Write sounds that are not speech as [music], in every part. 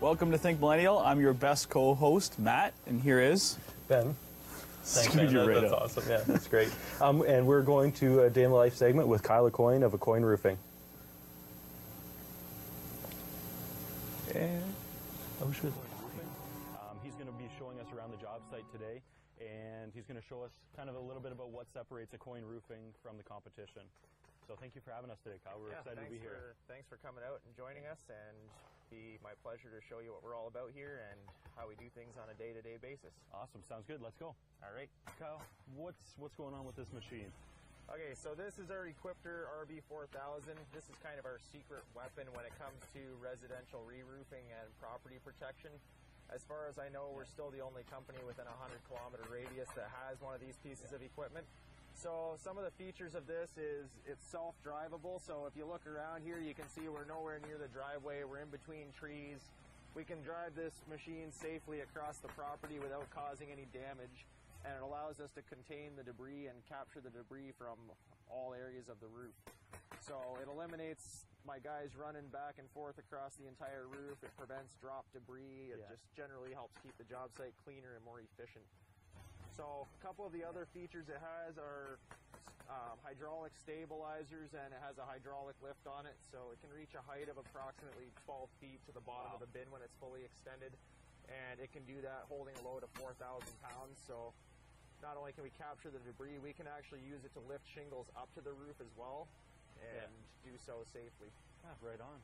Welcome to Think Millennial. I'm your best co-host, Matt, and here is Ben. Thanks, Screwed man. you That- right that's up. awesome. Yeah, that's great. um, and we're going to a day in the life segment with Kyla Coin of A Coin Roofing. And oh, shit. Um, he's going to be showing us around the job site today, and he's going to show us kind of a little bit about what separates a coin roofing from the competition. So thank you for having us today, Kyle. We're yeah, excited to be here. For, thanks for coming out and joining us, and be my pleasure to show you what we're all about here and how we do things on a day-to-day basis. Awesome. Sounds good. Let's go. All right. Kyle, what's what's going on with this machine? Okay, so this is our Equipter RB4000. This is kind of our secret weapon when it comes to residential re-roofing and property protection. As far as I know, we're still the only company within a 100 kilometer radius that has one of these pieces of equipment. So some of the features of this is it's self-drivable. So if you look around here, you can see we're nowhere near the driveway. We're in between trees. We can drive this machine safely across the property without causing any damage. And it allows us to contain the debris and capture the debris from all areas of the roof. So it eliminates my guys running back and forth across the entire roof. It prevents drop debris. It Yeah. just generally helps keep the job site cleaner and more efficient. So a couple of the other features it has are um, hydraulic stabilizers and it has a hydraulic lift on it. So it can reach a height of approximately 12 feet to the bottom of the bin when it's fully extended. And it can do that holding a load of 4,000 pounds. So not only can we capture the debris, we can actually use it to lift shingles up to the roof as well and do so safely. Ah, right on.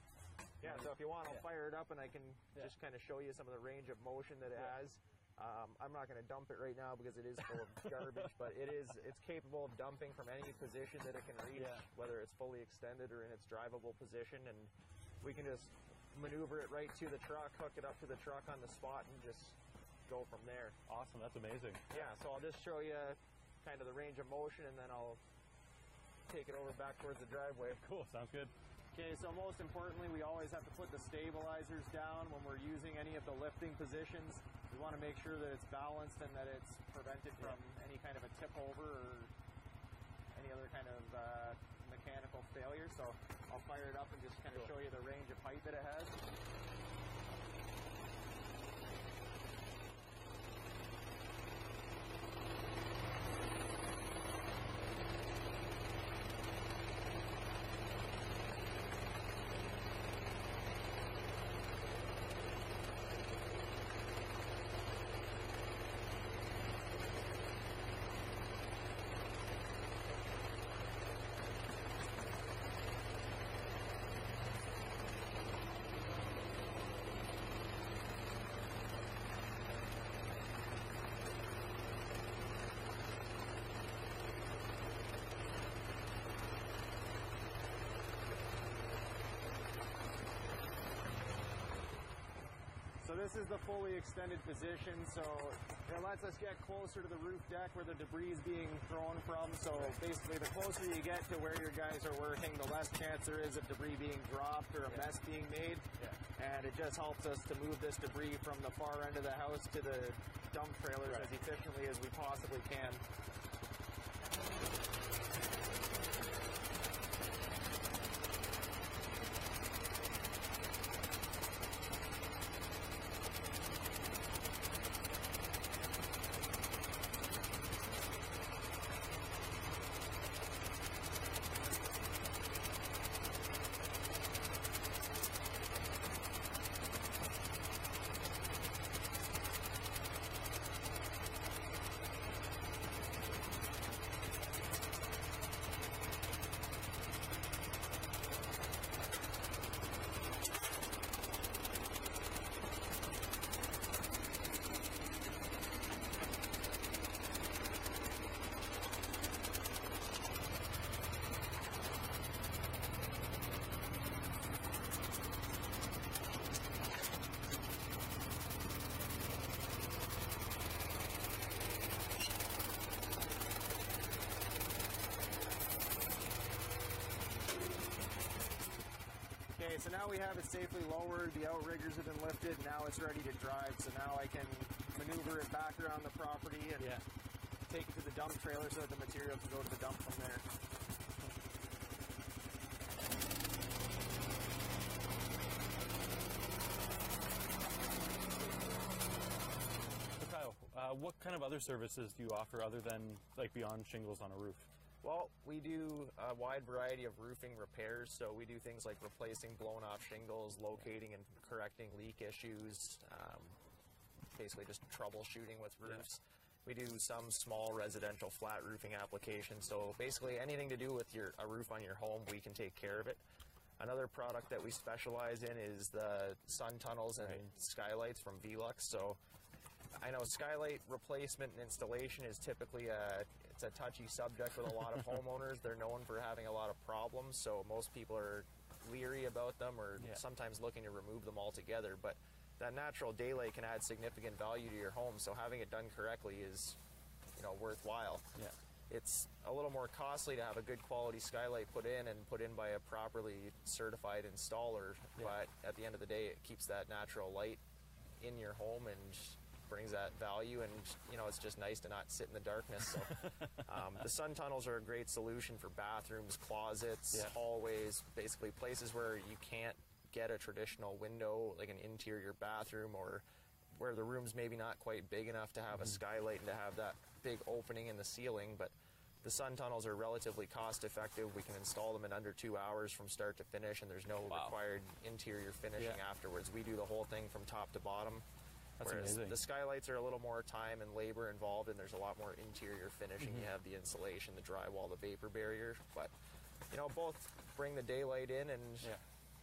Yeah, so if you want, I'll Yeah. fire it up and I can Yeah. just kind of show you some of the range of motion that it Yeah. has. Um, I'm not going to dump it right now because it is full of [laughs] garbage, but it is it's capable of dumping from any position that it can reach, Yeah. whether it's fully extended or in its drivable position, and we can just maneuver it right to the truck, hook it up to the truck on the spot, and just go from there. Awesome. That's amazing. Yeah, so I'll just show you kind of the range of motion, and then I'll take it over back towards the driveway. Cool. Sounds good. Okay, so most importantly, we always have to put the stabilizers down when we're using any of the lifting positions. We want to make sure that it's balanced and that it's prevented from any kind of a tip over or any other kind of uh, mechanical failure. So I'll fire it up and just kind of show you the range of height that it has. This is the fully extended position. So it lets us get closer to the roof deck where the debris is being thrown from. So basically, the closer you get to where your guys are working, the less chance there is of debris being dropped or a mess being made. Yeah. And it just helps us to move this debris from the far end of the house to the dump trailers as efficiently as we possibly can. Okay, so now we have it safely lowered, the outriggers have been lifted, now it's ready to drive, so now I can maneuver it back around the property and yeah. take it to the dump trailer so that the material can go to the dump from there. Kyle, uh, what kind of other services do you offer other than like beyond shingles on a roof? Well, we do a wide variety of roofing repairs. So we do things like replacing blown off shingles, locating and correcting leak issues, um, basically just troubleshooting with roofs. We do some small residential flat roofing applications. So basically anything to do with your a roof on your home, we can take care of it. Another product that we specialize in is the sun tunnels and skylights from Velux. So I know skylight replacement and installation is typically a it's a touchy subject with a lot of [laughs] homeowners. They're known for having a lot of problems, so most people are leery about them or Yeah. sometimes looking to remove them altogether. But that natural daylight can add significant value to your home, so having it done correctly is you know worthwhile. Yeah. It's a little more costly to have a good quality skylight put in and put in by a properly certified installer, yeah. but at the end of the day, it keeps that natural light in your home and brings that value. And you know, it's just nice to not sit in the darkness. So, [laughs] um, the sun tunnels are a great solution for bathrooms, closets, Yeah. hallways, basically places where you can't get a traditional window, like an interior bathroom, or where the room's maybe not quite big enough to have a skylight and to have that big opening in the ceiling, but the sun tunnels are relatively cost effective. We can install them in under two hours from start to finish, and there's no Wow. required interior finishing Yeah. afterwards. We do the whole thing from top to bottom. That's whereas amazing. the skylights are a little more time and labor involved, and there's a lot more interior finishing. Mm-hmm. You have the insulation, the drywall, the vapor barrier, but you know both bring the daylight in and Yeah.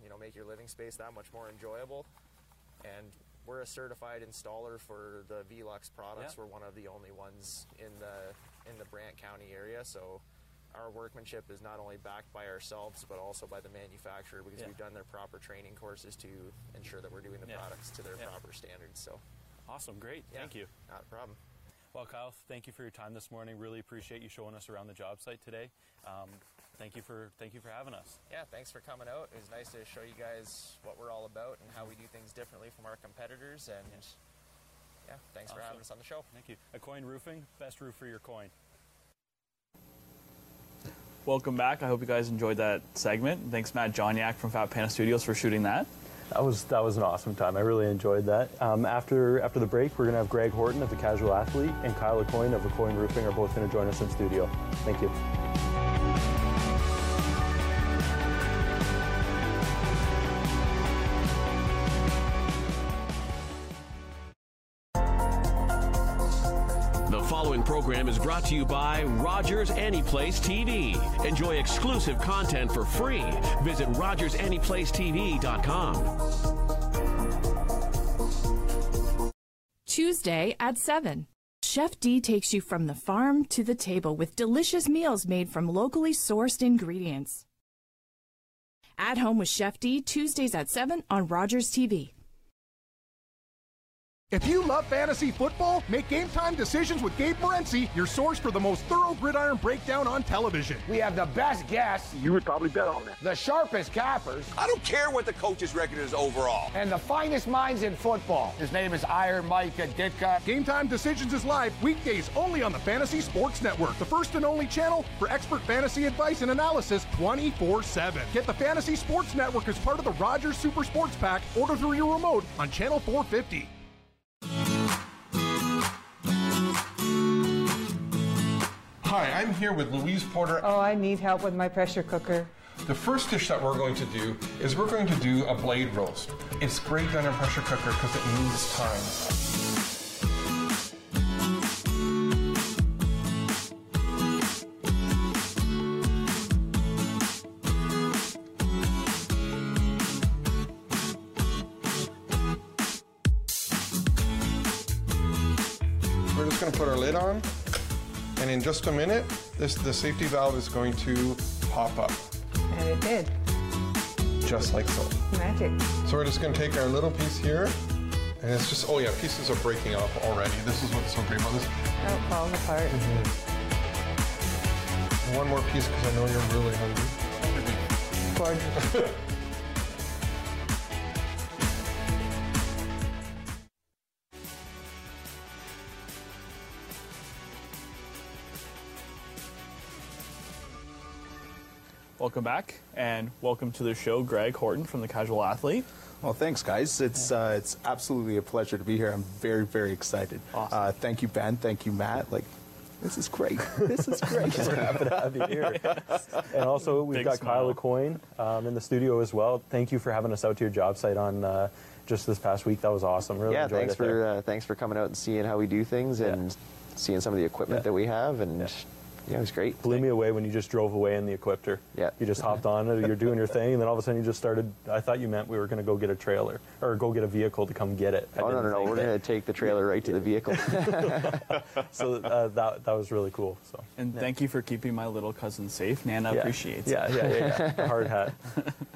you know make your living space that much more enjoyable. And we're a certified installer for the Velux products. Yeah. We're one of the only ones in the in the Brant County area, so our workmanship is not only backed by ourselves but also by the manufacturer because Yeah. we've done their proper training courses to ensure that we're doing the Yeah. products to their Yeah. proper standards. So, Awesome, great, thank you. Not a problem. Well, Kyle, thank you for your time this morning. Really appreciate you showing us around the job site today. Um, thank you for thank you for having us. Yeah, thanks for coming out. It was nice to show you guys what we're all about and how we do things differently from our competitors. And yeah, thanks for having us on the show. Thank you. A coin roofing, best roof for your coin. Welcome back. I hope you guys enjoyed that segment. Thanks, Matt Johniak from Fat Panda Studios, for shooting that. That was that was an awesome time. I really enjoyed that. Um, after after the break, we're gonna have Greg Horton of the Casual Athlete and Kyle Lecoyne of Lecoyne Roofing are both gonna join us in studio. Thank you. Is brought to you by Rogers Anyplace TV. Enjoy exclusive content for free. Visit RogersAnyPlaceTV.com. Tuesday at 7. Chef D takes you from the farm to the table with delicious meals made from locally sourced ingredients. At Home with Chef D, Tuesdays at 7 on Rogers TV. If you love fantasy football, make game time decisions with Gabe Morency, your source for the most thorough gridiron breakdown on television. We have the best guests. You would probably bet on that. The sharpest cappers. I don't care what the coach's record is overall. And the finest minds in football. His name is Iron Mike Ditka. Game Time Decisions is live weekdays only on the Fantasy Sports Network, the first and only channel for expert fantasy advice and analysis 24 7. Get the Fantasy Sports Network as part of the Rogers Super Sports Pack. Order through your remote on Channel 450. Hi, I'm here with Louise Porter. Oh, I need help with my pressure cooker. The first dish that we're going to do is we're going to do a blade roast. It's great done in a pressure cooker because it needs time. Lid on, and in just a minute, this the safety valve is going to pop up, And it did. just like so. Magic. So we're just going to take our little piece here, and it's just, oh yeah, pieces are breaking off already. This is what's so great about this. It falls apart. Mm-hmm. One more piece because I know you're really hungry. Gorgeous. [laughs] Welcome back, and welcome to the show, Greg Horton from the Casual Athlete. Well, thanks, guys. It's uh, it's absolutely a pleasure to be here. I'm very, very excited. Awesome. Uh, thank you, Ben. Thank you, Matt. Like, this is great. This is great. [laughs] We're happy to have you here. [laughs] And also, we've Big got Kyle smile. Lecoyne um, in the studio as well. Thank you for having us out to your job site on uh, just this past week. That was awesome. Really yeah, enjoyed thanks it there. for uh, thanks for coming out and seeing how we do things and seeing some of the equipment Yeah. that we have, and yeah, it was great. Blew me away when you just drove away in the Equipter. Yeah. You just hopped on it, you're doing your thing, and then all of a sudden you just started. I thought you meant we were going to go get a trailer or go get a vehicle to come get it. I Oh no, didn't no, no! We're gonna take the trailer right to the vehicle. [laughs] So uh, that that was really cool. So. And thank you for keeping my little cousin safe. Nana yeah. appreciates yeah, it. Yeah, yeah, yeah. [laughs] Hard hat.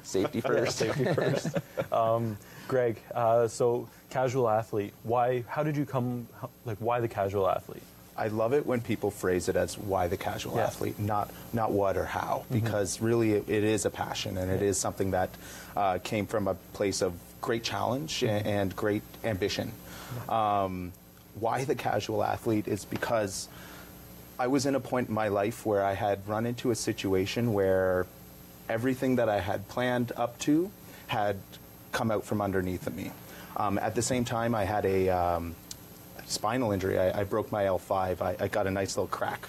Safety [laughs] Yeah, first. safety first. Um, Greg, uh, so casual athlete. Why? How did you come? Like, why the casual athlete? I love it when people phrase it as why the casual Yeah. athlete, not not what or how, because really it, it is a passion and it is something that uh, came from a place of great challenge a- and, great ambition. Um, why the casual athlete is because I was in a point in my life where I had run into a situation where everything that I had planned up to had come out from underneath of me. Um, at the same time, I had a um, spinal injury. I, I broke my L5. I, I got a nice little crack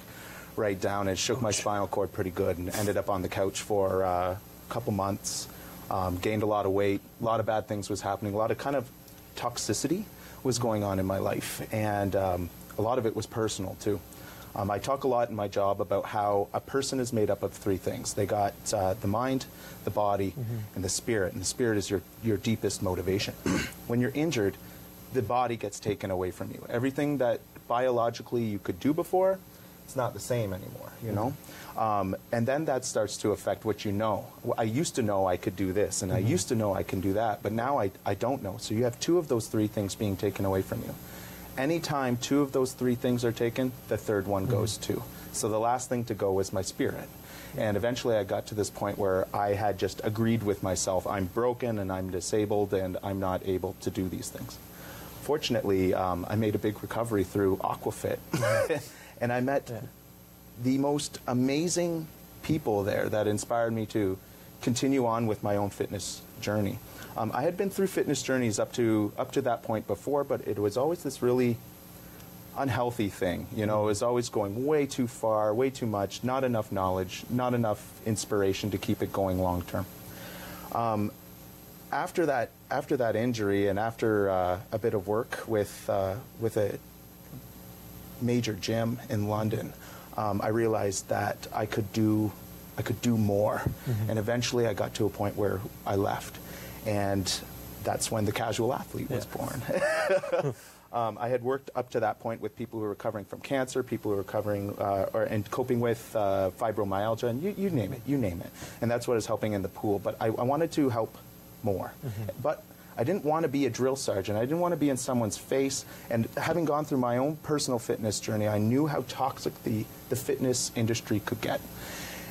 right down and shook my spinal cord pretty good and ended up on the couch for uh, a couple months. Um, gained a lot of weight. A lot of bad things was happening. A lot of kind of toxicity was going on in my life, and um, a lot of it was personal too. Um, I talk a lot in my job about how a person is made up of three things. They got uh, the mind, the body, and the spirit. And the spirit is your, your deepest motivation. [clears throat] when you're injured, the body gets taken away from you. Everything that biologically you could do before, it's not the same anymore, you know? Mm-hmm. Um, and then that starts to affect what you know. I used to know I could do this, and I mm-hmm. used to know I can do that, but now I, I don't know. So you have two of those three things being taken away from you. Anytime two of those three things are taken, the third one mm-hmm. goes too. So the last thing to go was my spirit. And eventually I got to this point where I had just agreed with myself I'm broken and I'm disabled and I'm not able to do these things. Fortunately, um, I made a big recovery through Aquafit. [laughs] and I met the most amazing people there that inspired me to continue on with my own fitness journey. Um, I had been through fitness journeys up to up to that point before, but it was always this really unhealthy thing. You know, it was always going way too far, way too much, not enough knowledge, not enough inspiration to keep it going long term. Um, after that, after that injury, and after uh, a bit of work with uh, with a major gym in London, um, I realized that I could do I could do more, and eventually I got to a point where I left, and that's when the casual athlete was born. [laughs] um, I had worked up to that point with people who were recovering from cancer, people who were recovering uh, or and coping with uh, fibromyalgia, and you, you name it, you name it, and that's what is helping in the pool. But I, I wanted to help more, mm-hmm. but I didn't want to be a drill sergeant. I didn't want to be in someone's face. And having gone through my own personal fitness journey, I knew how toxic the, the fitness industry could get.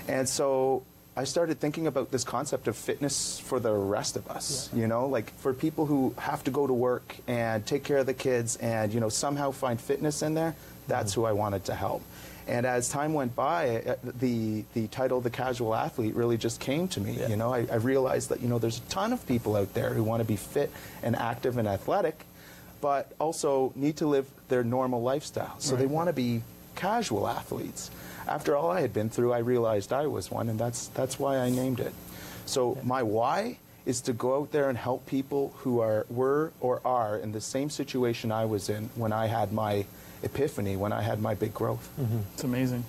And so I started thinking about this concept of fitness for the rest of us, you know, like for people who have to go to work and take care of the kids and, you know, somehow find fitness in there, that's mm-hmm. who I wanted to help. And as time went by, uh, the, the title, The Casual Athlete, really just came to me. You know, I, I realized that, you know, there's a ton of people out there who want to be fit and active and athletic, but also need to live their normal lifestyle. So they want to be casual athletes. After all I had been through, I realized I was one, and that's, that's why I named it. So my why is to go out there and help people who are were or are in the same situation I was in when I had my epiphany, when I had my big growth. It's amazing.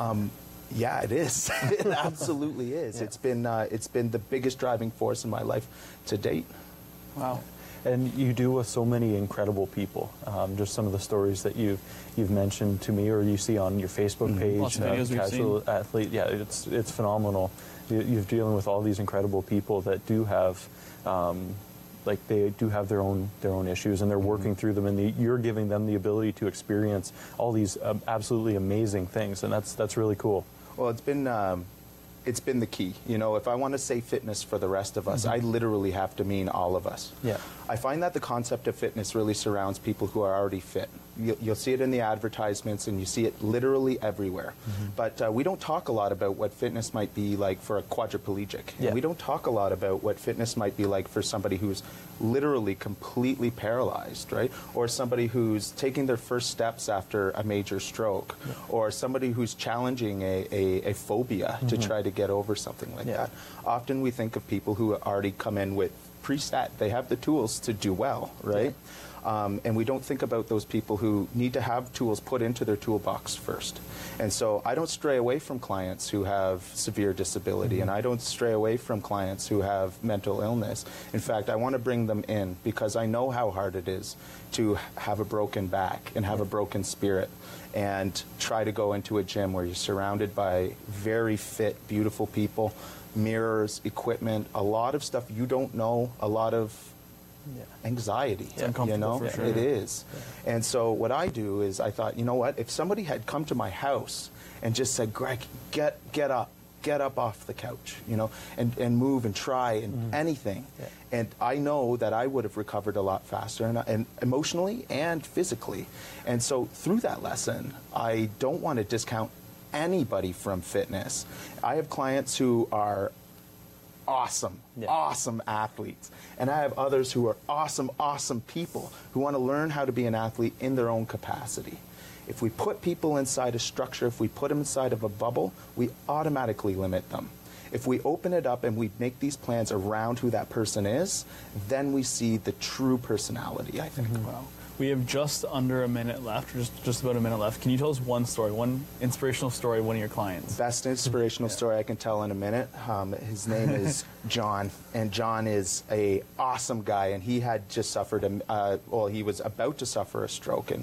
Um, yeah, it is. [laughs] it absolutely is. It's been uh, it's been the biggest driving force in my life to date. Wow. And you do with so many incredible people. Um, just some of the stories that you've you've mentioned to me, or you see on your Facebook page. Mm-hmm. Lots of uh, videos we've casual seen. athlete. Yeah, it's it's phenomenal. You, you're dealing with all these incredible people that do have. Um, like they do have their own their own issues and they're Mm-hmm. working through them and the, you're giving them the ability to experience all these um, absolutely amazing things and that's that's really cool Well, it's been um, it's been the key. You know, if I want to say fitness for the rest of us, I literally have to mean all of us. Yeah. I find that the concept of fitness really surrounds people who are already fit. You'll, you'll see it in the advertisements and you see it literally everywhere. But uh, we don't talk a lot about what fitness might be like for a quadriplegic. Yeah. we don't talk a lot about what fitness might be like for somebody who's literally completely paralyzed, right? Or somebody who's taking their first steps after a major stroke, or somebody who's challenging a, a, a phobia to Mhm. try to get over something like that. Often we think of people who already come in with preset, they have the tools to do well, right? Um, and we don't think about those people who need to have tools put into their toolbox first. And so I don't stray away from clients who have severe disability, and I don't stray away from clients who have mental illness. In fact, I want to bring them in because I know how hard it is to have a broken back and have a broken spirit and try to go into a gym where you're surrounded by very fit, beautiful people, mirrors, equipment, a lot of stuff you don't know, a lot of anxiety. It's uncomfortable you know, sure. it is. And so what I do is I thought, you know what? If somebody had come to my house and just said, "Greg, get get up." Get up off the couch, you know, and, and move and try and Mm-hmm. anything. And I know that I would have recovered a lot faster, and, and emotionally and physically. And so through that lesson, I don't want to discount anybody from fitness. I have clients who are awesome, awesome athletes. And I have others who are awesome, awesome people who want to learn how to be an athlete in their own capacity. If we put people inside a structure, if we put them inside of a bubble, we automatically limit them. If we open it up and we make these plans around who that person is, then we see the true personality, I think. Mm-hmm. Wow. We have just under a minute left, or just, just about a minute left. Can you tell us one story, one inspirational story of one of your clients? Best inspirational story I can tell in a minute. Um, his name [laughs] is John, and John is a awesome guy, and he had just suffered a, uh, well, he was about to suffer a stroke, and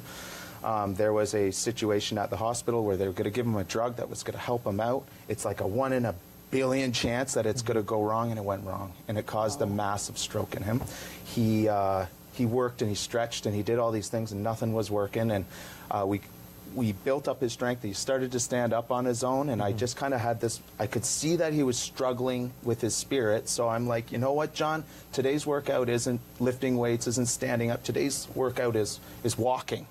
um, there was a situation at the hospital where they were going to give him a drug that was going to help him out. It's like a one in a billion chance that it's going to go wrong, and it went wrong, and it caused a massive stroke in him. He uh, he worked and he stretched and he did all these things, and nothing was working, and uh, we we built up his strength. He started to stand up on his own, and I just kind of had this. I could see that he was struggling with his spirit. So I'm like, you know what, John? Today's workout isn't lifting weights, isn't standing up. Today's workout is is walking.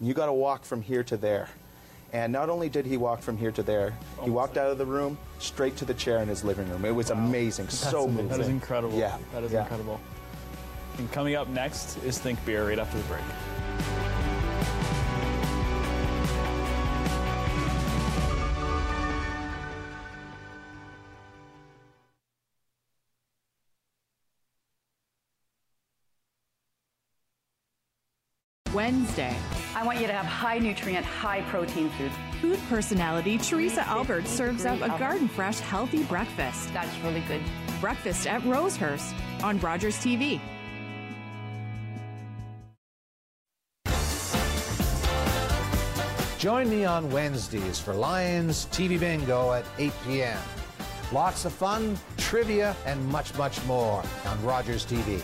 You got to walk from here to there. And not only did he walk from here to there, he walked out of the room straight to the chair in his living room. It was amazing, [laughs] so moving. That is incredible. Yeah, That is yeah. incredible. And coming up next is Think Beer right after the break. Wednesday. I want you to have high nutrient, high protein food. Food personality Teresa Albert serves up a garden fresh, healthy breakfast. That's really good. Breakfast at Rosehurst on Rogers TV. Join me on Wednesdays for Lions TV Bingo at 8 p.m. Lots of fun, trivia, and much, much more on Rogers TV.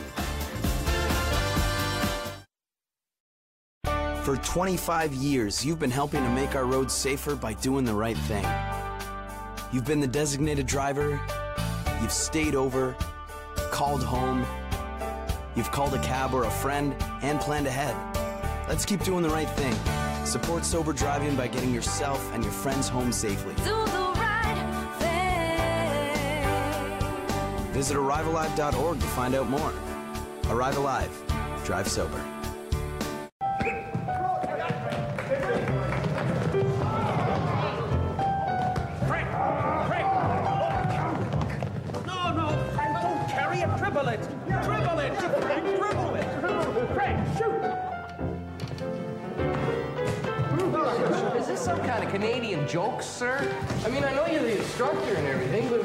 For 25 years, you've been helping to make our roads safer by doing the right thing. You've been the designated driver, you've stayed over, called home, you've called a cab or a friend, and planned ahead. Let's keep doing the right thing. Support sober driving by getting yourself and your friends home safely. Visit ArriveAlive.org to find out more. Arrive Alive. Drive sober. Sir? I mean, I know you're the instructor and everything, but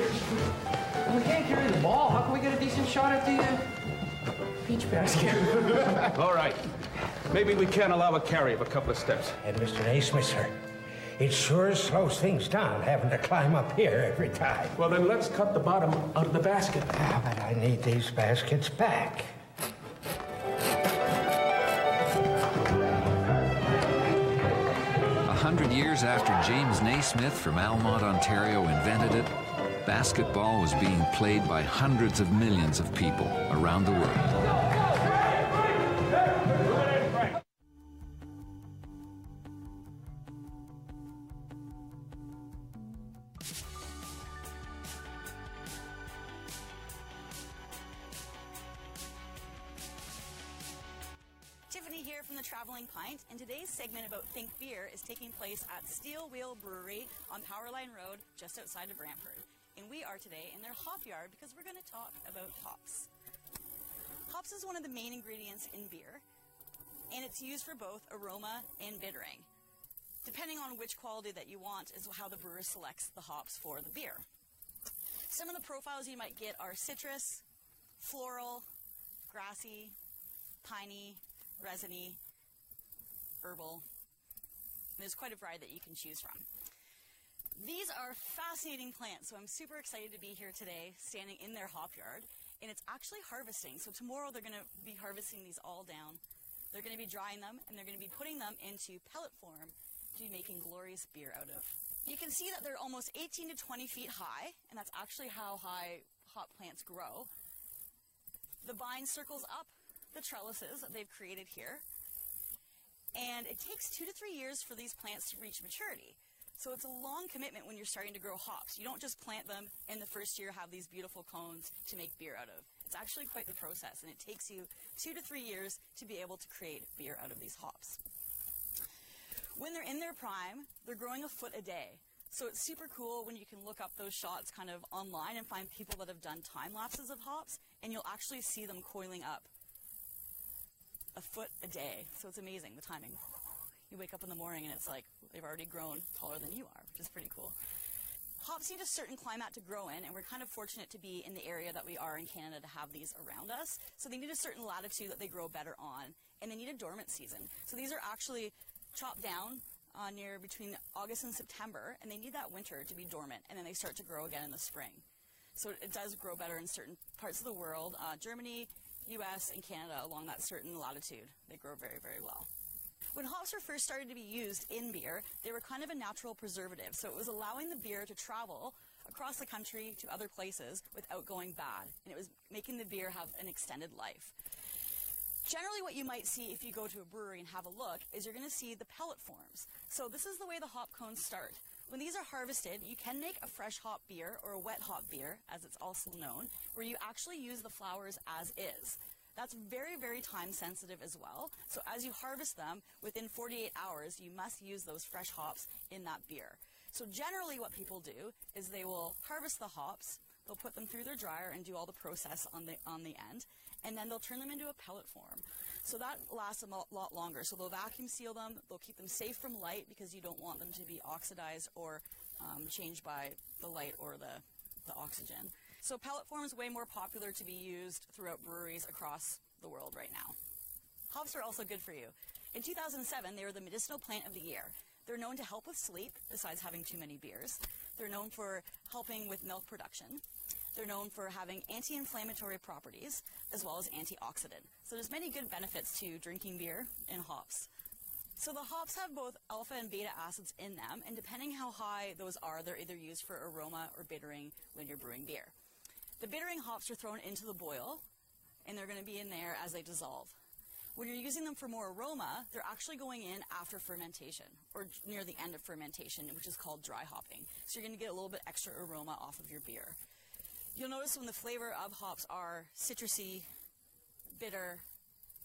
we can't carry the ball, how can we get a decent shot at the uh, peach basket? [laughs] All right. Maybe we can allow a carry of a couple of steps. And Mr. Naismith, sir, it sure slows things down having to climb up here every time. Well, then let's cut the bottom out of the basket. Ah, but I need these baskets back. A hundred years after James Naismith from Almonte, Ontario invented it, basketball was being played by hundreds of millions of people around the world. Wheel Brewery on Powerline Road, just outside of Brantford. And we are today in their hop yard because we're going to talk about hops. Hops is one of the main ingredients in beer, and it's used for both aroma and bittering. Depending on which quality that you want is how the brewer selects the hops for the beer. Some of the profiles you might get are citrus, floral, grassy, piney, resiny, herbal. There's quite a variety that you can choose from. These are fascinating plants, so I'm super excited to be here today, standing in their hop yard, and it's actually harvesting. So tomorrow they're going to be harvesting these all down. They're going to be drying them, and they're going to be putting them into pellet form to be making glorious beer out of. You can see that they're almost 18 to 20 feet high, and that's actually how high hop plants grow. The vine circles up the trellises that they've created here. And it takes two to three years for these plants to reach maturity. So it's a long commitment when you're starting to grow hops. You don't just plant them and the first year have these beautiful cones to make beer out of. It's actually quite the process, and it takes you two to three years to be able to create beer out of these hops. When they're in their prime, they're growing a foot a day. So it's super cool when you can look up those shots kind of online and find people that have done time lapses of hops, and you'll actually see them coiling up a foot a day. So it's amazing, the timing. You wake up in the morning and it's like they've already grown taller than you are, which is pretty cool. Hops need a certain climate to grow in, and we're kind of fortunate to be in the area that we are in Canada to have these around us. So they need a certain latitude that they grow better on, and they need a dormant season. So these are actually chopped down uh, near between August and September, and they need that winter to be dormant, and then they start to grow again in the spring. So it does grow better in certain parts of the world. Uh, Germany, US, and Canada along that certain latitude. They grow very, very well. When hops were first started to be used in beer, they were kind of a natural preservative. So it was allowing the beer to travel across the country to other places without going bad. And it was making the beer have an extended life. Generally, what you might see if you go to a brewery and have a look is you're going to see the pellet forms. So this is the way the hop cones start. When these are harvested, you can make a fresh hop beer or a wet hop beer, as it's also known, where you actually use the flowers as is. That's very, very time sensitive as well. So as you harvest them, within 48 hours, you must use those fresh hops in that beer. So generally what people do is they will harvest the hops, they'll put them through their dryer and do all the process on the, on the end, and then they'll turn them into a pellet form. So that lasts a lot longer. So they'll vacuum seal them, they'll keep them safe from light because you don't want them to be oxidized or um, changed by the light or the, the oxygen. So pellet form is way more popular to be used throughout breweries across the world right now. Hops are also good for you. In 2007, they were the medicinal plant of the year. They're known to help with sleep, besides having too many beers. They're known for helping with milk production. They're known for having anti-inflammatory properties as well as antioxidant. So there's many good benefits to drinking beer and hops. So the hops have both alpha and beta acids in them, and depending how high those are, they're either used for aroma or bittering when you're brewing beer. The bittering hops are thrown into the boil, and they're going to be in there as they dissolve. When you're using them for more aroma, they're actually going in after fermentation, or near the end of fermentation, which is called dry hopping. So you're going to get a little bit extra aroma off of your beer. You'll notice when the flavor of hops are citrusy, bitter,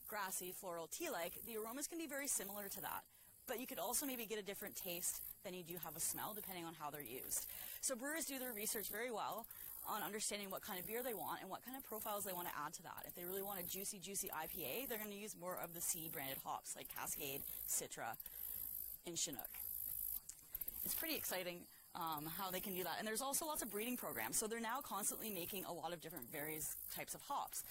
grassy, floral, tea-like, the aromas can be very similar to that. But you could also maybe get a different taste than you do have a smell, depending on how they're used. So brewers do their research very well on understanding what kind of beer they want and what kind of profiles they want to add to that. If they really want a juicy, juicy IPA, they're going to use more of the C branded hops like Cascade, Citra, and Chinook. It's pretty exciting um, how they can do that. And there's also lots of breeding programs. So they're now constantly making a lot of different various types of hops.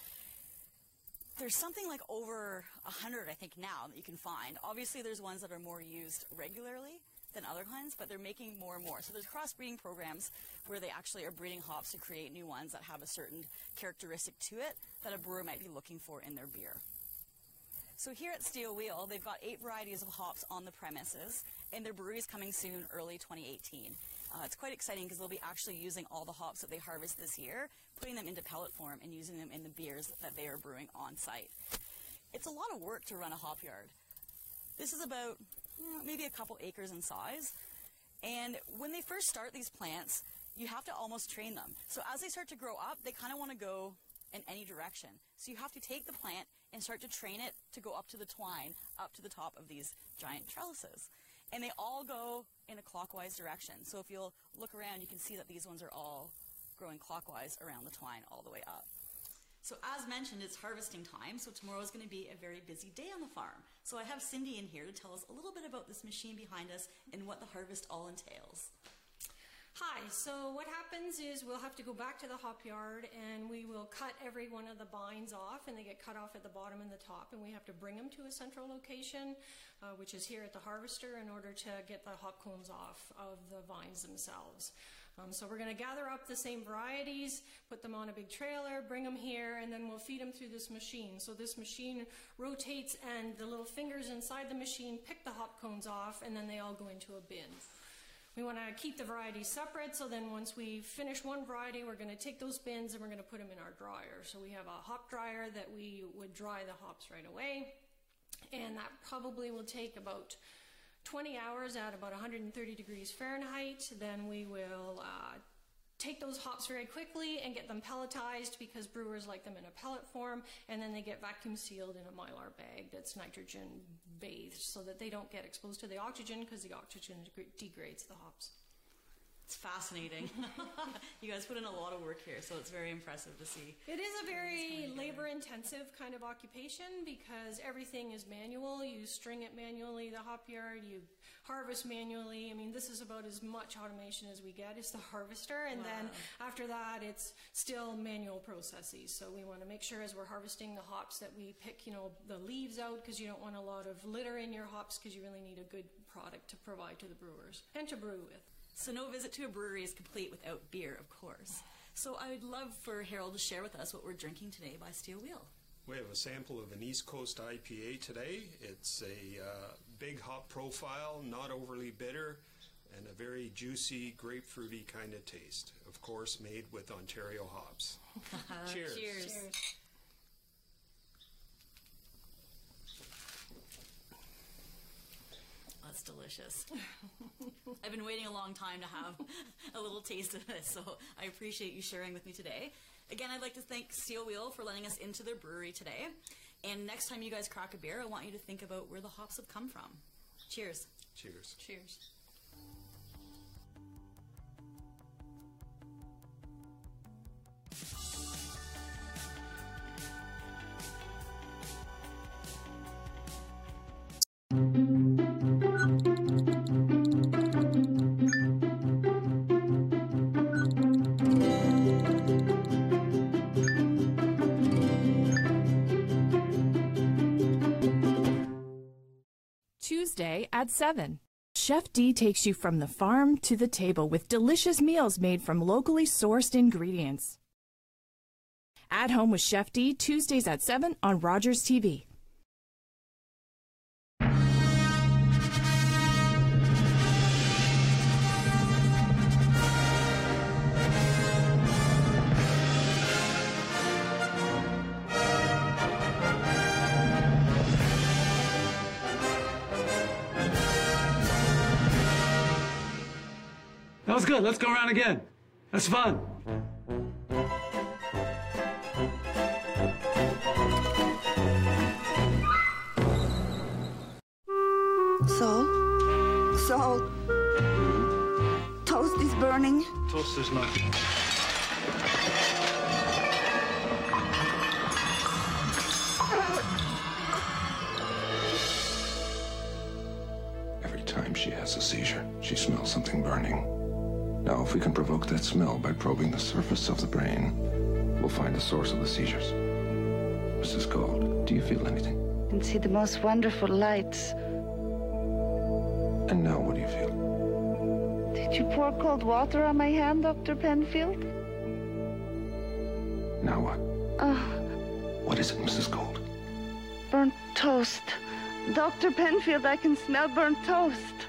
There's something like over a hundred, I think, now that you can find. Obviously, there's ones that are more used regularly than other kinds, but they're making more and more. So there's crossbreeding programs where they actually are breeding hops to create new ones that have a certain characteristic to it that a brewer might be looking for in their beer. So here at Steel Wheel, they've got eight varieties of hops on the premises, and their brewery is coming soon, early 2018. Uh, it's quite exciting because they'll be actually using all the hops that they harvest this year, putting them into pellet form, and using them in the beers that they are brewing on site. It's a lot of work to run a hop yard. This is about you know, maybe a couple acres in size. And when they first start these plants, you have to almost train them. So as they start to grow up, they kind of want to go in any direction. So you have to take the plant and start to train it to go up to the twine, up to the top of these giant trellises. And they all go in a clockwise direction. So if you'll look around, you can see that these ones are all growing clockwise around the twine all the way up. So as mentioned, it's harvesting time, so tomorrow is going to be a very busy day on the farm. So I have Cindy in here to tell us a little bit about this machine behind us and what the harvest all entails. Hi, so what happens is we'll have to go back to the hop yard and we will cut every one of the bines off and they get cut off at the bottom and the top and we have to bring them to a central location, uh, which is here at the harvester in order to get the hop cones off of the vines themselves. Um, so we're going to gather up the same varieties, put them on a big trailer, bring them here, and then we'll feed them through this machine. So this machine rotates and the little fingers inside the machine pick the hop cones off and then they all go into a bin. We want to keep the varieties separate, so then once we finish one variety, we're going to take those bins and we're going to put them in our dryer. So we have a hop dryer that we would dry the hops right away, and that probably will take about 20 hours at about 130 degrees Fahrenheit. Then we will uh, take those hops very quickly and get them pelletized because brewers like them in a pellet form, and then they get vacuum sealed in a mylar bag that's nitrogen bathed so that they don't get exposed to the oxygen because the oxygen degrades the hops. It's fascinating. [laughs] you guys put in a lot of work here, so it's very impressive to see. It is a very labor intensive kind of occupation because everything is manual. You string it manually, the hop yard, you harvest manually. I mean, this is about as much automation as we get is the harvester. And wow. then after that, it's still manual processes. So we want to make sure as we're harvesting the hops that we pick, you know, the leaves out because you don't want a lot of litter in your hops because you really need a good product to provide to the brewers and to brew with. So no visit to a brewery is complete without beer, of course. So I would love for Harold to share with us what we're drinking today by Steel Wheel. We have a sample of an East Coast IPA today. It's a uh, big hop profile, not overly bitter, and a very juicy, grapefruity kind of taste. Of course, made with Ontario hops. [laughs] Cheers. Cheers. Cheers. That's delicious. I've been waiting a long time to have a little taste of this, so I appreciate you sharing with me today. Again, I'd like to thank Steel Wheel for letting us into their brewery today. And next time you guys crack a beer, I want you to think about where the hops have come from. Cheers. Cheers. Cheers. At 7. Chef D takes you from the farm to the table with delicious meals made from locally sourced ingredients. At Home with Chef D, Tuesdays at 7 on Rogers TV. That was good. Let's go around again. That's fun. Saul? Saul? Toast is burning. Toast is not. Every time she has a seizure, she smells something burning. Now, if we can provoke that smell by probing the surface of the brain, we'll find the source of the seizures. Mrs. Gold, do you feel anything? I can see the most wonderful lights. And now what do you feel? Did you pour cold water on my hand, Dr. Penfield? Now what? Oh. What is it, Mrs. Gold? Burnt toast. Dr. Penfield, I can smell burnt toast.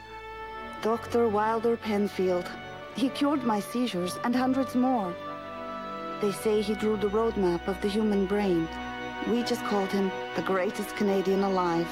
Dr. Wilder Penfield. He cured my seizures and hundreds more. They say he drew the roadmap of the human brain. We just called him the greatest Canadian alive.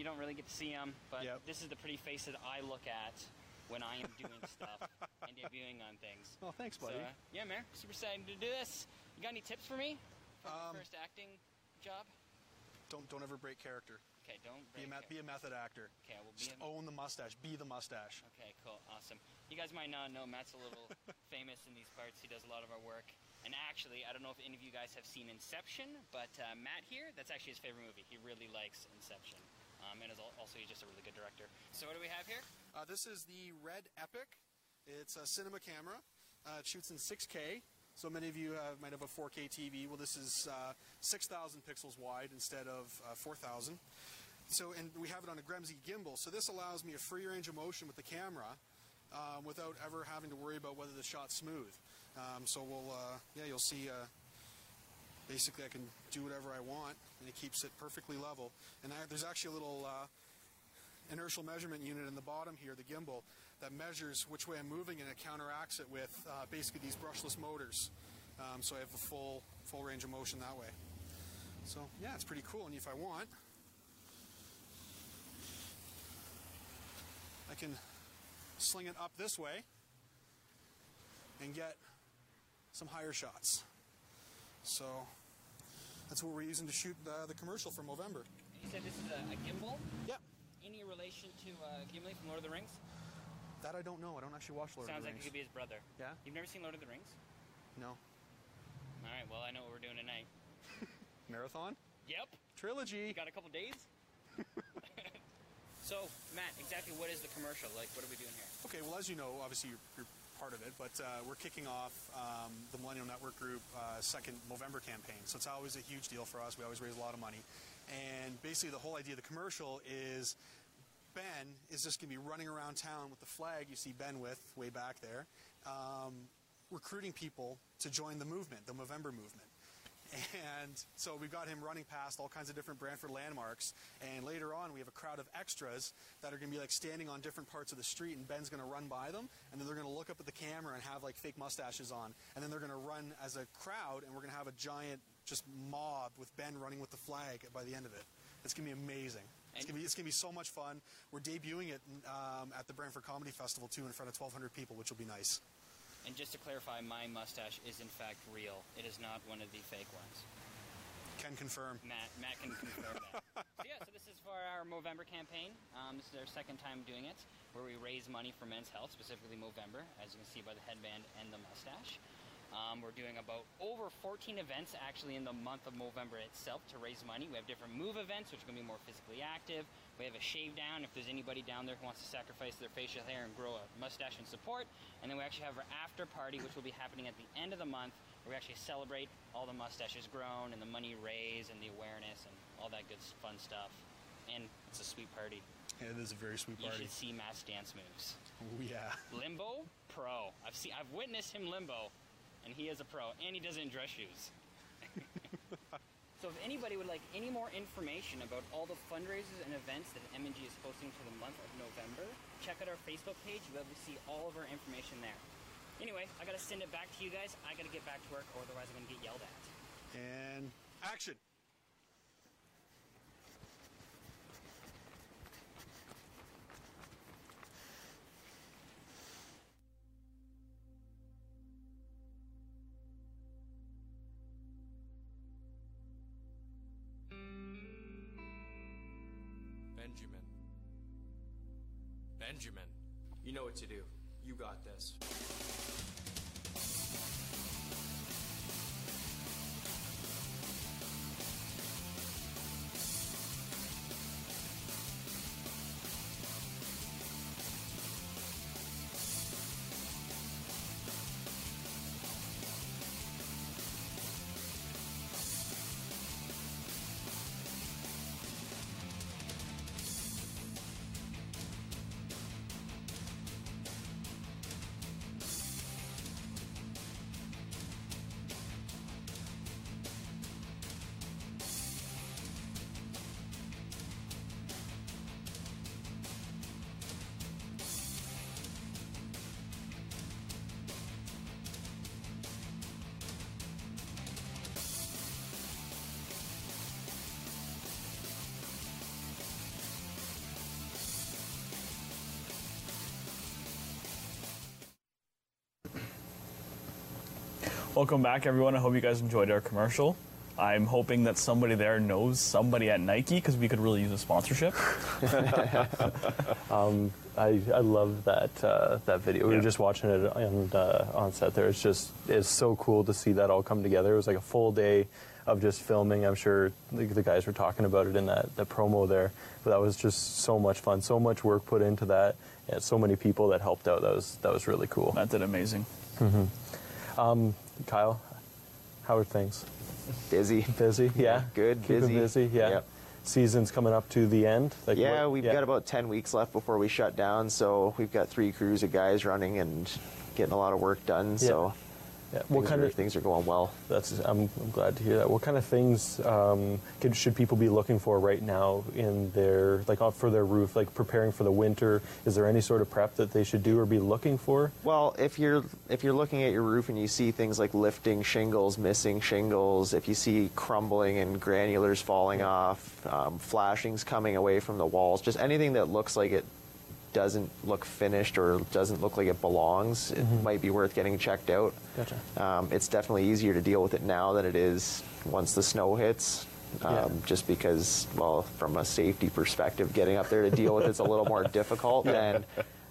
You don't really get to see them, but this is the pretty face that I look at when I am doing stuff [laughs] and debuting on things. Oh, thanks, So, buddy. uh, yeah, man, super excited to do this. You got any tips for me for Um, first acting job? Don't don't ever break character. Okay, don't Be a, me- be a method actor. Okay, I will be Just a- own the mustache. Be the mustache. Okay, cool, awesome. You guys might not know Matt's a little [laughs] famous in these parts. He does a lot of our work. And actually, I don't know if any of you guys have seen Inception, but uh, Matt here, that's actually his favorite movie. He really likes Inception. Um, and is also, he's just a really good director. So, what do we have here? Uh, this is the Red Epic. It's a cinema camera. Uh, it shoots in 6K. So many of you uh, might have a 4K TV. Well, this is uh, 6,000 pixels wide instead of uh, 4,000. So, and we have it on a Gremsy gimbal. So this allows me a free range of motion with the camera um, without ever having to worry about whether the shot's smooth. Um, so we'll, uh, yeah, you'll see. Uh, basically, I can do whatever I want, and it keeps it perfectly level. And I, there's actually a little uh, inertial measurement unit in the bottom here, the gimbal, that measures which way I'm moving, and it counteracts it with uh, basically these brushless motors. Um, so I have a full full range of motion that way. So yeah, it's pretty cool. And if I want, I can sling it up this way and get some higher shots. So that's what we're using to shoot the, the commercial for Movember. You said this is a, a gimbal? Yep. Any relation to uh, Gimli from Lord of the Rings? That I don't know. I don't actually watch Lord Sounds of the like Rings. Sounds like it could be his brother. Yeah? You've never seen Lord of the Rings? No. All right, well, I know what we're doing tonight. [laughs] Marathon? Yep. Trilogy. You got a couple days? [laughs] so, Matt, exactly what is the commercial? Like, what are we doing here? Okay, well, as you know, obviously you're, you're part of it, but uh, we're kicking off um, the Millennial Network Group uh, second Movember campaign. So it's always a huge deal for us. We always raise a lot of money. And basically, the whole idea of the commercial is Ben is just going to be running around town with the flag you see Ben with way back there, um, recruiting people to join the movement, the Movember movement. And so we've got him running past all kinds of different Brantford landmarks. And later on, we have a crowd of extras that are going to be like standing on different parts of the street, and Ben's going to run by them. And then they're going to look up at the camera and have like fake mustaches on. And then they're going to run as a crowd, and we're going to have a giant just mob with Ben running with the flag by the end of it. It's going to be amazing. It's going to be it's going to be so much fun. We're debuting it um, at the Brantford Comedy Festival too, in front of 1,200 people, which will be nice. And just to clarify, my mustache is in fact real. It is not one of the fake ones. Can confirm. Matt, Matt can confirm that. So yeah, so this is for our Movember campaign. Um, this is our second time doing it, where we raise money for men's health, specifically Movember, as you can see by the headband and the mustache. Um, we're doing about over 14 events actually in the month of Movember itself to raise money. We have different move events, which are going to be more physically active. We have a shave down if there's anybody down there who wants to sacrifice their facial hair and grow a mustache in support. And then we actually have our after party, which will be happening at the end of the month, where we actually celebrate all the mustaches grown and the money raised and the awareness and all that good fun stuff. And it's a sweet party. Yeah, it is a very sweet party. You should see Matt's dance moves. Oh, yeah. [laughs] Limbo pro. I've seen. I've witnessed him limbo, and he is a pro, and he does it in dress shoes. So if anybody would like any more information about all the fundraisers and events that M&G is hosting for the month of November, check out our Facebook page. You'll be able to see all of our information there. Anyway, I gotta send it back to you guys. I gotta get back to work, or otherwise I'm gonna get yelled at. And action. Benjamin. You know what to do. You got this. Welcome back, everyone. I hope you guys enjoyed our commercial. I'm hoping that somebody there knows somebody at Nike because we could really use a sponsorship. [laughs] um, I, I love that uh, that video. We were just watching it on, uh, on set there. It's just it's so cool to see that all come together. It was like a full day of just filming. I'm sure the, the guys were talking about it in that, that promo there. But that was just so much fun. So much work put into that. And so many people that helped out. That was that was really cool. That did amazing. Mm-hmm. Um, Kyle, how are things? Busy. [laughs] Busy. Yeah. Good. Keeping busy. busy. Yeah. Yep. Season's coming up to the end. Like yeah, we've yeah. got about 10 weeks left before we shut down, so we've got three crews of guys running and getting a lot of work done. So Yeah. What things kind are- of things are going well? That's I'm, I'm glad to hear that. What kind of things um, could, should people be looking for right now in their like for their roof, like preparing for the winter? Is there any sort of prep that they should do or be looking for? Well, if you're if you're looking at your roof and you see things like lifting shingles, missing shingles, if you see crumbling and granulars falling off, um, flashings coming away from the walls, just anything that looks like it doesn't look finished or doesn't look like it belongs, it Mhm. might be worth getting checked out. Gotcha. Um, it's definitely easier to deal with it now than it is once the snow hits. Um, Yeah. Just because, well, from a safety perspective, getting up there to deal with it's a little more [laughs] difficult. And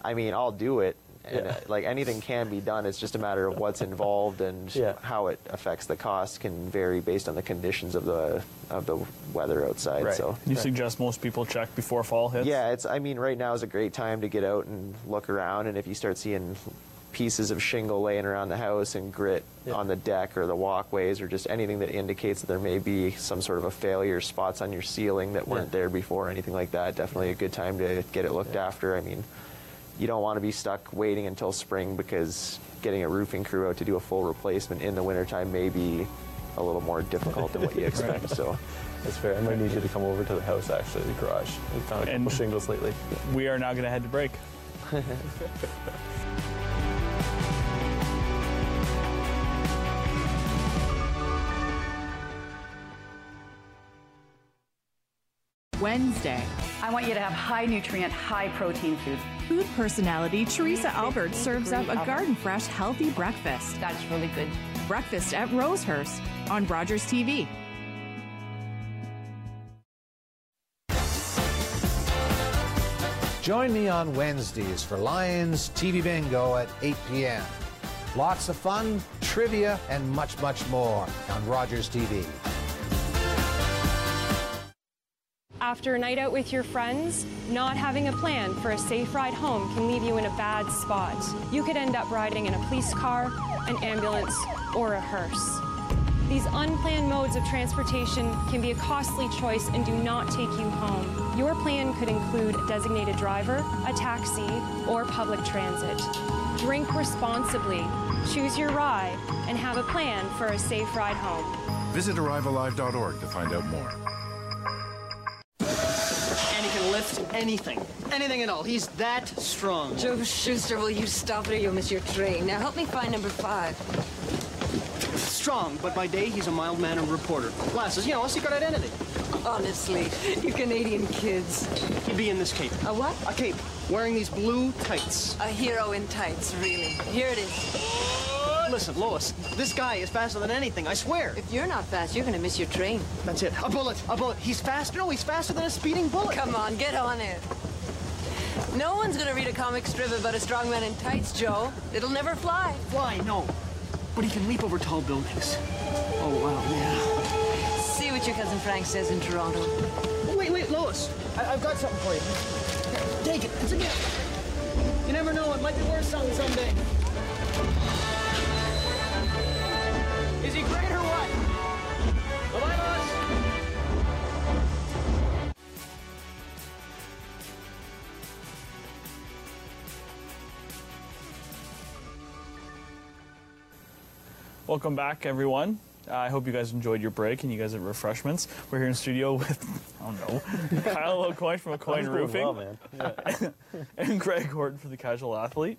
I mean, I'll do it. And Yeah. uh, like anything can be done. It's just a matter of what's involved and Yeah. how it affects the cost can vary based on the conditions of the of the weather outside. So you suggest most people check before fall hits? yeah, it's. I mean, right now is a great time to get out and look around. And if you start seeing pieces of shingle laying around the house and grit on the deck or the walkways or just anything that indicates that there may be some sort of a failure, spots on your ceiling that weren't there before, anything like that, definitely a good time to get it looked after. I mean, you don't want to be stuck waiting until spring because getting a roofing crew out to do a full replacement in the wintertime may be a little more difficult than what you [laughs] expect. Right. So. That's fair. I might need you to come over to the house, actually, the garage. We found a couple shingles lately. We are now going to head to break. [laughs] Wednesday. I want you to have high nutrient, high protein food. Food personality Theresa Albert serves up a garden fresh, healthy breakfast. That's really good. Breakfast at Rosehurst on Rogers TV. Join me on Wednesdays for Lions TV Bingo at 8 p.m. Lots of fun, trivia, and much, much more on Rogers TV. After a night out with your friends, not having a plan for a safe ride home can leave you in a bad spot. You could end up riding in a police car, an ambulance, or a hearse. These unplanned modes of transportation can be a costly choice and do not take you home. Your plan could include a designated driver, a taxi, or public transit. Drink responsibly, choose your ride, and have a plan for a safe ride home. Visit ArriveAlive.org to find out more. And he can lift anything. Anything at all. He's that strong. Joe Shuster, will you stop it or you'll miss your train? Now help me find number five. Strong, but by day he's a mild-mannered reporter. Glasses, you know, a secret identity. Honestly, you Canadian kids. He'd be in this cape. A what? A cape. Wearing these blue tights. A hero in tights, really. Here it is. Listen, Lois, this guy is faster than anything, I swear. If you're not fast, you're gonna miss your train. That's it. A bullet. A bullet. He's faster. No, he's faster than a speeding bullet. Come on, get on it. No one's gonna read a comic strip about a strong man in tights, Joe. It'll never fly. Fly, no. But he can leap over tall buildings. Oh, wow, yeah. See what your cousin Frank says in Toronto. Wait, wait, Lois. I- have got something for you. Take it. It's a gift. You never know. It might be worth something someday. Great or what? Bye-bye, Lois. Welcome back, everyone. Uh, I hope you guys enjoyed your break and you guys have refreshments. We're here in studio with, [laughs] I don't know, Kyle O'Coin from O'Coin [laughs] That was going Roofing. well, man. [laughs] and Greg Horton for the Casual Athlete.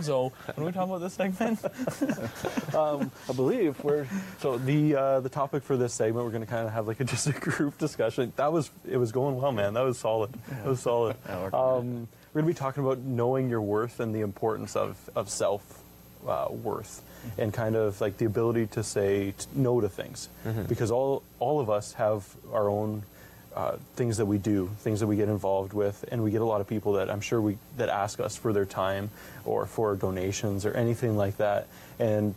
So, what are we talking about this segment? [laughs] um, I believe we're so the uh, the topic for this segment we're going to kind of have like a, [laughs] just a group discussion. That was it was going well, man. That was solid. That was solid. Um, we're going to be talking about knowing your worth and the importance of of self uh, worth and kind of like the ability to say t- no to things Mhm. because all all of us have our own uh, things that we do, things that we get involved with, and we get a lot of people that I'm sure we that ask us for their time or for donations or anything like that. And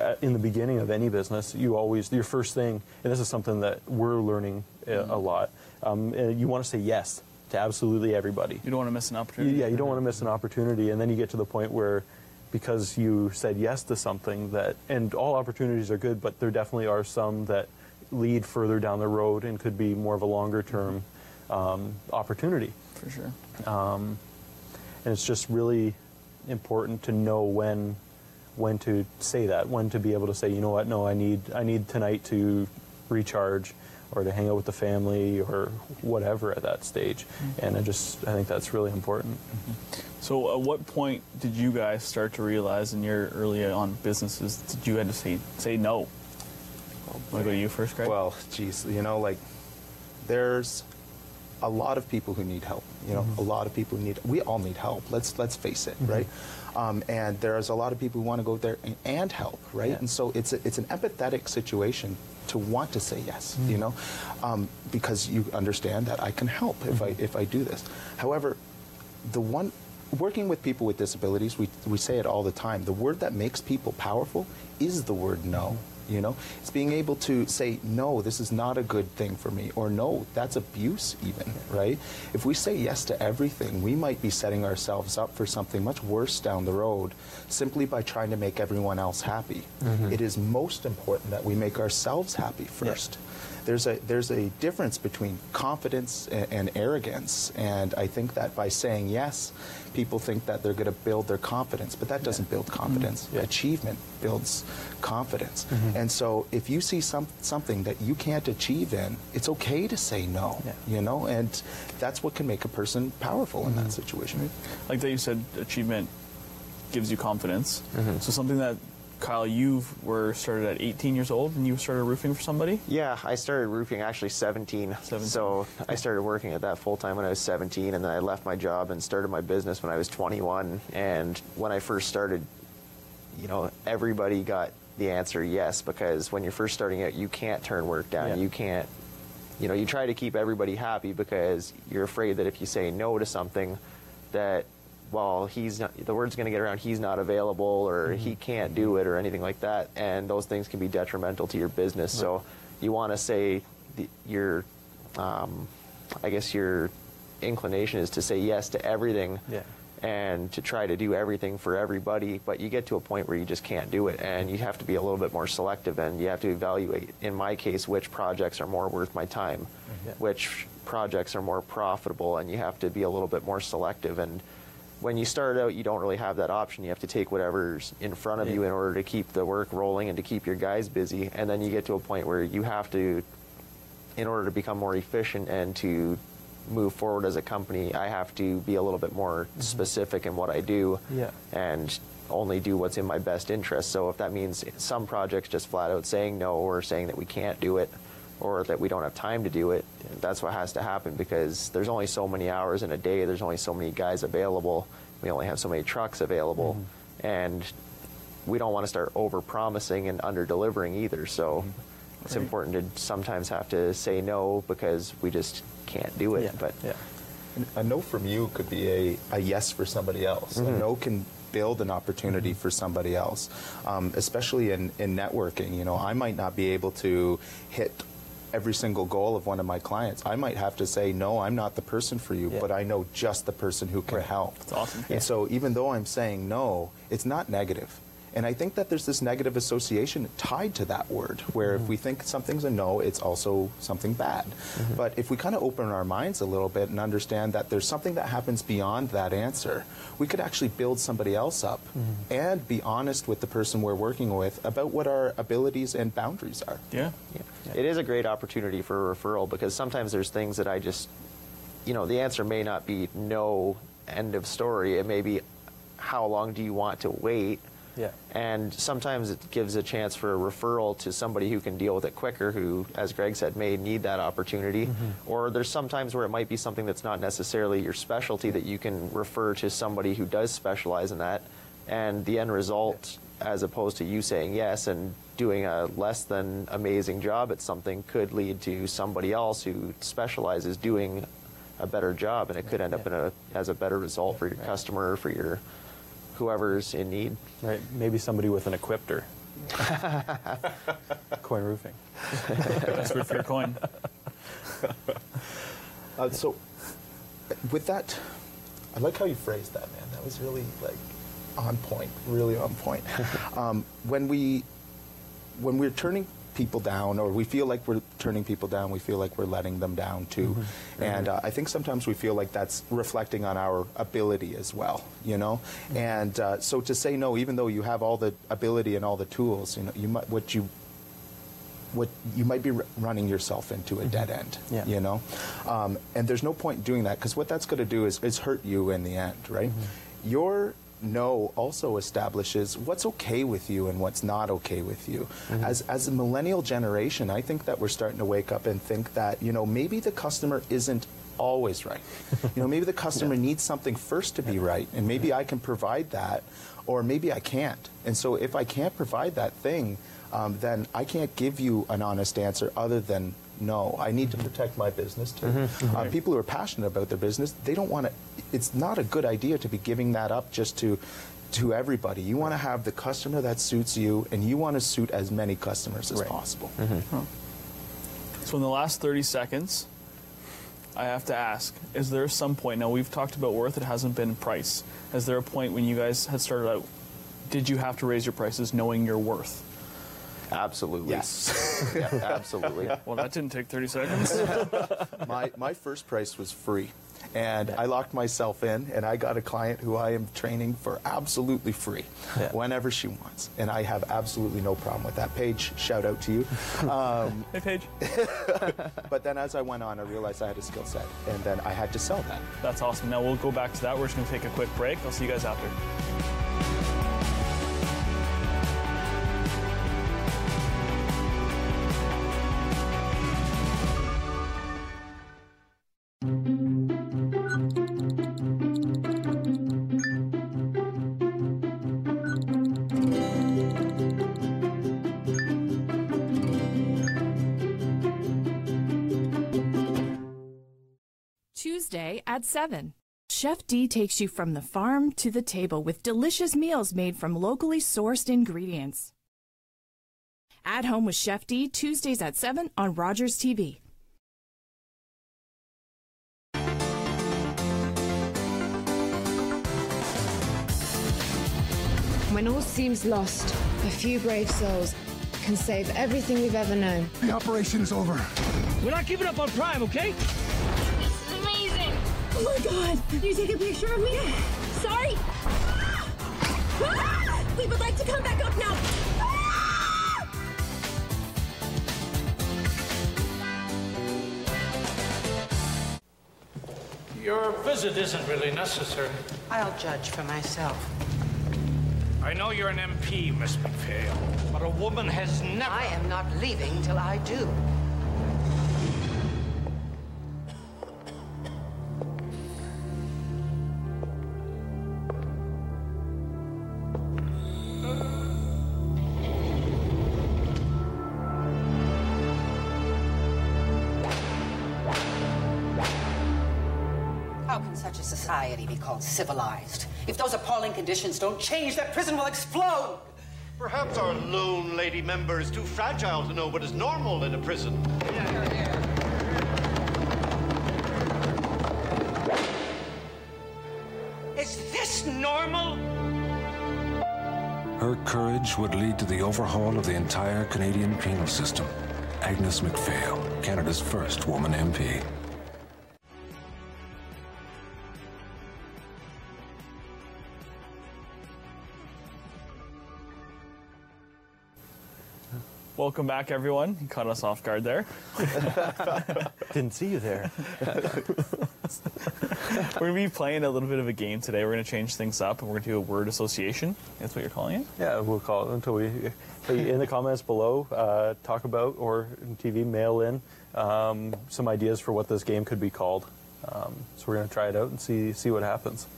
uh, in the beginning of any business, you always your first thing, and this is something that we're learning uh, a lot. Um, you want to say yes to absolutely everybody. You don't want to miss an opportunity. Yeah, you don't want to miss an opportunity, and then you get to the point where, because you said yes to something that, and all opportunities are good, but there definitely are some that lead further down the road and could be more of a longer term um, opportunity. For sure. Um, and it's just really important to know when when to say that, when to be able to say, you know what, no, I need I need tonight to recharge or to hang out with the family or whatever at that stage. And I just I think that's really important. So, at what point did you guys start to realize in your early on businesses that you had to say say no? Want to go to you first, Greg? Well, geez, you know, like there's a lot of people who need help. You know, Mm-hmm. a lot of people who need. We all need help. Let's let's face it, right? Um, and there's a lot of people who want to go there and, and help, right? And so it's a, it's an empathetic situation to want to say yes. Mm-hmm. You know, um, because you understand that I can help if I Mm-hmm. if I do this. However, the one working with people with disabilities, we, we say it all the time. The word that makes people powerful is the word no. You know, it's being able to say no, this is not a good thing for me, or no, that's abuse, even right. If we say yes to everything, we might be setting ourselves up for something much worse down the road, simply by trying to make everyone else happy. Mhm. It is most important that we make ourselves happy first there's a there's a difference between confidence and, and arrogance, and I think that by saying yes, people think that they're going to build their confidence, but that doesn't build mm-hmm. confidence. Achievement builds confidence, mm-hmm. and so if you see some something that you can't achieve in, it's okay to say no. You know, and that's what can make a person powerful in that mm-hmm. situation. Like that you said, achievement gives you confidence. Mm-hmm. So something that Kyle, you were started at 18 years old and you started roofing for somebody. Yeah, I started roofing actually 17. So I started working at that full time when I was 17, and then I left my job and started my business when I was 21. And when I first started, you know, everybody got the answer yes because when you're first starting out, you can't turn work down. Yeah. You can't, you know, you try to keep everybody happy because you're afraid that if you say no to something, that well, he's not, the word's going to get around, he's not available or he can't do it or anything like that. And those things can be detrimental to your business. So you want to say the, your, um, I guess your inclination is to say yes to everything Yeah. and to try to do everything for everybody, but you get to a point where you just can't do it, and you have to be a little bit more selective, and you have to evaluate, in my case, which projects are more worth my time, Yeah. which projects are more profitable, and you have to be a little bit more selective. And when you start out, you don't really have that option. You have to take whatever's in front of you in order to keep the work rolling and to keep your guys busy, and then you get to a point where you have to in order to become more efficient and to move forward as a company, I have to be a little bit more mm-hmm. specific in what I do Yeah. and only do what's in my best interest. So if that means some projects just flat out saying no or saying that we can't do it or that we don't have time to do it, that's what has to happen because there's only so many hours in a day, there's only so many guys available, we only have so many trucks available, and we don't want to start over promising and under delivering either. So it's Right. important to sometimes have to say no because we just can't do it. But And A no from you could be a, a yes for somebody else. A Mhm. no can build an opportunity for somebody else, um, especially in, in networking. You know, I might not be able to hit every single goal of one of my clients. I might have to say, no, I'm not the person for you, but I know just the person who can help. That's awesome. And so even though I'm saying no, it's not negative. And I think that there's this negative association tied to that word, where if we mm-hmm. think something's a no, it's also something bad. Mm-hmm. But if we kind of open our minds a little bit and understand that there's something that happens beyond that answer, we could actually build somebody else up mm-hmm. and be honest with the person we're working with about what our abilities and boundaries are. Yeah. It is a great opportunity for a referral because sometimes there's things that I just, you know, the answer may not be no, end of story. It may be how long do you want to wait? Yeah. And sometimes it gives a chance for a referral to somebody who can deal with it quicker, who, as Greg said, may need that opportunity. Mm-hmm. Or there's sometimes where it might be something that's not necessarily your specialty that you can refer to somebody who does specialize in that. And the end result, as opposed to you saying yes and doing a less than amazing job at something, could lead to somebody else who specializes doing a better job, and it could end up in a as a better result for your customer, for your whoever's in need. Right. Maybe somebody with an equipter. [laughs] coin roofing. Best root for your coin. [laughs] Uh, so, with that, I like how you phrased that, man. That was really like on point, really on point. [laughs] um, when we when we're turning people down, or we feel like we're turning people down, we feel like we're letting them down too. Mm-hmm. And uh, I think sometimes we feel like that's reflecting on our ability as well, you know. Mm-hmm. And uh, so to say no, even though you have all the ability and all the tools, you know, you might what you what you might be r- running yourself into a dead end, Yeah. you know, um, and there's no point doing that because what that's going to do is, is hurt you in the end, right? Your no also establishes what's okay with you and what's not okay with you. As as a millennial generation, I think that we're starting to wake up and think that you know maybe the customer isn't always right. [laughs] you know, maybe the customer needs something first to be right, and maybe I can provide that, or maybe I can't. And so if I can't provide that thing, um, then I can't give you an honest answer other than no. I need to protect my business too. Mhm. Uh, people who are passionate about their business, they don't want to. It's not a good idea to be giving that up just to. To everybody, you want to have the customer that suits you, and you want to suit as many customers as possible. So in the last 30 seconds, I have to ask, is there some point, now we've talked about worth, it hasn't been price. Is there a point when you guys had started out, did you have to raise your prices knowing your worth? Absolutely. Yes. [laughs] yeah, absolutely. [laughs] Well, that didn't take 30 seconds. [laughs] my my first price was free, and I locked myself in, and I got a client who I am training for absolutely free, whenever she wants, and I have absolutely no problem with that. Paige, shout out to you. Um, hey, Paige. but then as I went on, I realized I had a skill set, and then I had to sell that. That's awesome. Now we'll go back to that. We're just going to take a quick break. I'll see you guys after. Tuesday at 7. Chef D takes you from the farm to the table with delicious meals made from locally sourced ingredients. At Home with Chef D, Tuesdays at 7 on Rogers TV. When all seems lost, a few brave souls can save everything we've ever known. The operation is over. We're not giving up on Prime, okay? This is amazing! Oh my god! Did you take a picture of me? Sorry! Ah! We would like to come back up now! Ah! Your visit isn't really necessary. I'll judge for myself. I know you're an MP, Miss Macphail, but a woman has never. I am not leaving till I do. Called civilized? If those appalling conditions don't change, that prison will explode! Perhaps our lone lady member is too fragile to know what is normal in a prison. Is this normal? Her courage would lead to the overhaul of the entire Canadian penal system. Agnes Macphail, Canada's first woman MP. Welcome back, everyone. You caught us off guard there. [laughs] Didn't see you there. [laughs] we're going to be playing a little bit of a game today. We're going to change things up and we're going to do a word association. That's what you're calling it? Yeah, we'll call it until we. In the comments below, uh, talk about or TV mail in um, some ideas for what this game could be called. Um, so we're going to try it out and see see what happens.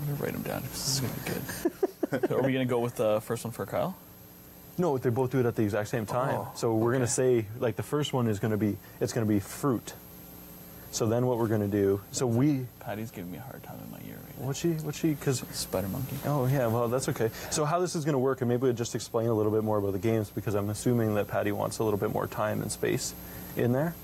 I'm gonna write them down because this is gonna be good. [laughs] Are we gonna go with the first one for Kyle? No, they both do it at the exact same time. Oh, so we're going to say like the first one is going to be it's going to be fruit. So then what we're going to do? So we Patty's giving me a hard time in my ear right now. what's she what's she because Spider monkey. Oh yeah, well that's okay. So how this is going to work, and maybe we'll just explain a little bit more about the games because I'm assuming that Patty wants a little bit more time and space in there.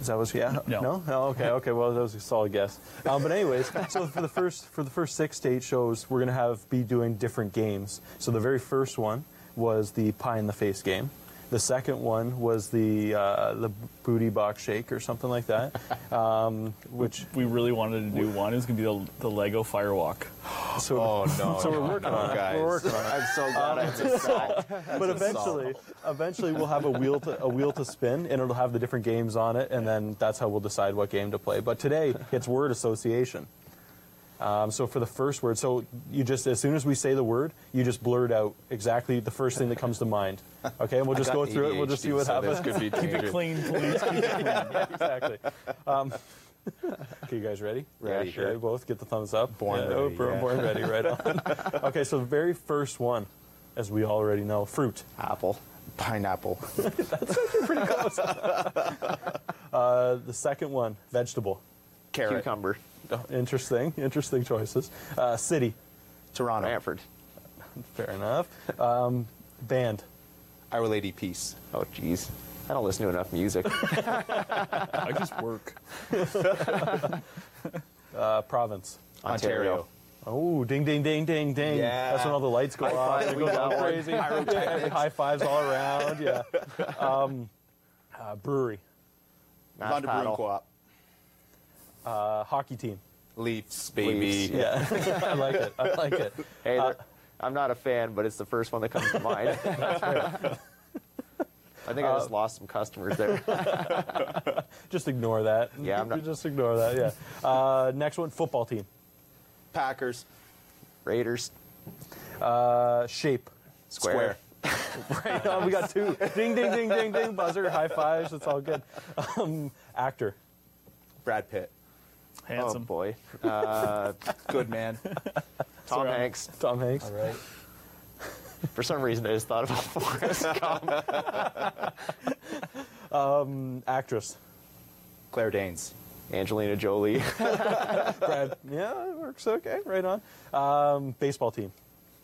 Is that what? Yeah. No. No. Oh, okay. [laughs] Okay. Well, that was a solid guess. Um, but anyways, so for the first for the first six to eight shows, we're gonna have be doing different games. So the very first one was the pie in the face game. The second one was the uh, the booty box shake or something like that, [laughs] um, which we really wanted to do. One is gonna be the, the Lego firewalk. [gasps] So, Oh, no, [laughs] So we're working no, on it. We're working on it. I'm so glad I missed [laughs] that. but eventually, eventually we'll have a wheel to a wheel to spin, and it'll have the different games on it, and then that's how we'll decide what game to play. But today it's word association. Um, so for the first word, so you just as soon as we say the word, you just blurt out exactly the first thing that comes to mind. [laughs] Okay, and we'll just go through it. We'll just see what so happens. could be Keep it clean, please. [laughs] Keep it clean. Yeah, [laughs] exactly. Um, okay, you guys ready? Ready. Okay, both get the thumbs up. Born Yeah, ready, oh, born, yeah. born ready, right on. okay, so the very first one, as we already know, fruit. Apple. Pineapple. That's actually pretty close. uh, the second one, vegetable. Carrot. Cucumber. [laughs] Interesting, interesting choices. Uh, city. Toronto. Brantford. Fair enough. Um, band. Our Lady Peace. Oh, jeez. I don't listen to enough music. [laughs] I just work. [laughs] Uh, province. Ontario. Oh, ding, ding, ding, ding, ding. Yeah. That's when all the lights go High off. It we goes got all one. crazy. High fives all around. Yeah. Um, uh, brewery. Mash London Brewing. Co-op. Uh, hockey team. Leafs, baby. Leafs, Yeah. [laughs] I like it. I like it. [laughs] Hey, there- I'm not a fan, but it's the first one that comes to [laughs] mind. I think I just lost some customers there. Just ignore that. Yeah, I'm not- Just ignore that. Yeah. Uh, next one, football team. Packers. Raiders. Uh, shape. Square. Right on. We got two. Ding, ding, ding, ding, ding. Buzzer. High fives. It's all good. Um, actor. Brad Pitt. Oh Handsome. boy. Uh, [laughs] Good man. Tom Sorry. Hanks. Tom Hanks. All right. [laughs] For some reason, I just thought about Forrest Gump. [laughs] Um, actress. Claire Danes. Angelina Jolie. Brad. Yeah, it works. Okay. Right on. Um, baseball team.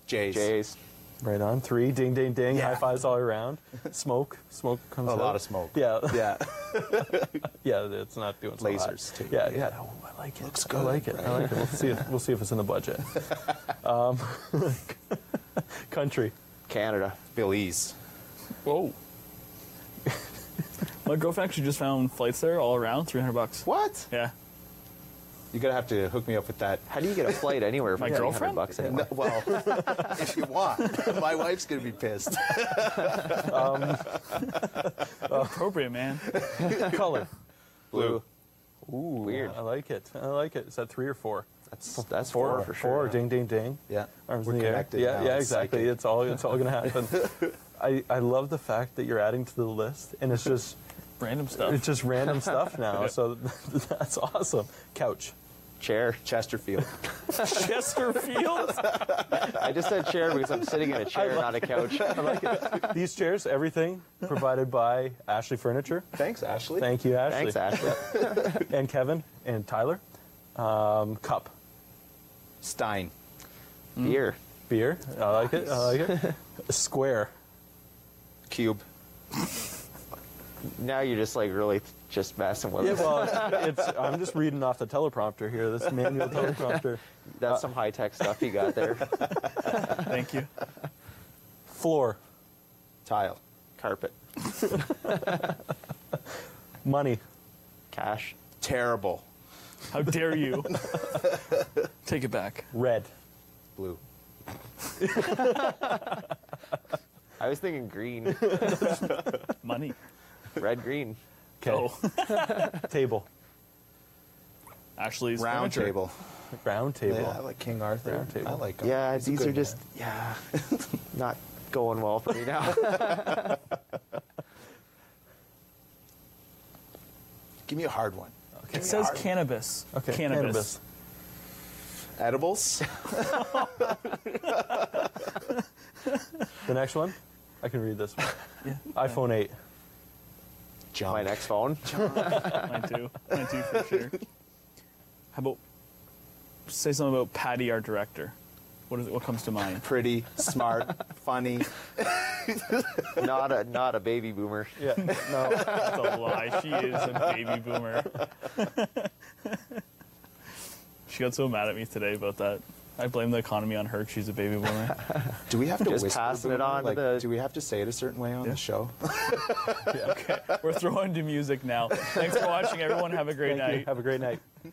Jays. Jays. Right on. Three. Ding, ding, ding. Yeah. High fives all around. Smoke. Smoke comes A out. lot of smoke. Yeah. Yeah. [laughs] Yeah, it's not doing so hot. Lasers, too. Yeah, yeah. Oh, I like it. Looks good. I like it. I like it. We'll see. If, we'll see if it's in the budget. [laughs] Um, [laughs] country. Canada. Belize. Whoa. My girlfriend actually just found flights there all around, 300 bucks. What? Yeah. You're gonna have to hook me up with that. How do you get a flight anywhere for My [laughs] 300 girlfriend? bucks No, well, [laughs] if you want, my wife's gonna be pissed. [laughs] Um, Appropriate, man. Color. Blue. Ooh, Weird. I like it. I like it. Is that three or four? That's that's Four, four, for sure. Four. Ding, ding, ding. Yeah. Arms We're in the air. Yeah, now. yeah, It's exactly. psychic. It's all. It's all going to happen. I, I love the fact that you're adding to the list, and it's just Random stuff. it's just random stuff now. So that's awesome. Couch. Chair. [laughs] Chesterfield. Chesterfield? I just said chair because I'm sitting in a chair, not a couch. I like it. These chairs, everything provided by Ashley Furniture. Thanks, Ashley. Thank you, Ashley. Thanks, Ashley. [laughs] And Kevin and Tyler. Um, cup. Stein. Beer. Beer. I like it. I like it. Square. Cube. Now you're just like really just messing with Yeah, us. well, [laughs] it's, I'm just reading off the teleprompter here, this manual teleprompter. That's some high tech stuff you got there. [laughs] Thank you. Floor. Tile. Carpet. [laughs] Money. Cash. Terrible. How dare you? Take it back. Red. Blue. I was thinking green. Money. Red, green. Oh. [laughs] Table. Ashley's Round furniture. table. Round table. Yeah, I like King Arthur. Round table. I like him. Yeah, He's these good are just man. yeah, [laughs] not going well for me now. [laughs] Give me a hard one. It says cannabis. Okay, Cannabis. Edibles. The next one, I can read this one. iPhone 8. My next phone. [laughs] Mine too. Mine too for sure. How about say something about Patty, our director? What is it? What comes to mind? Pretty, smart, [laughs] funny. not a not a baby boomer. Yeah. No, that's a lie. She is a baby boomer. [laughs] she got so mad at me today about that. I blame the economy on her. 'cause She's a baby boomer. [laughs] Do we have to Just passing it boomer? on to Like, the- Do we have to say it a certain way on the show? [laughs] yeah, okay. We're throwing to music now. Thanks for watching, everyone. Have a great Thank you. night. Have a great night. [laughs]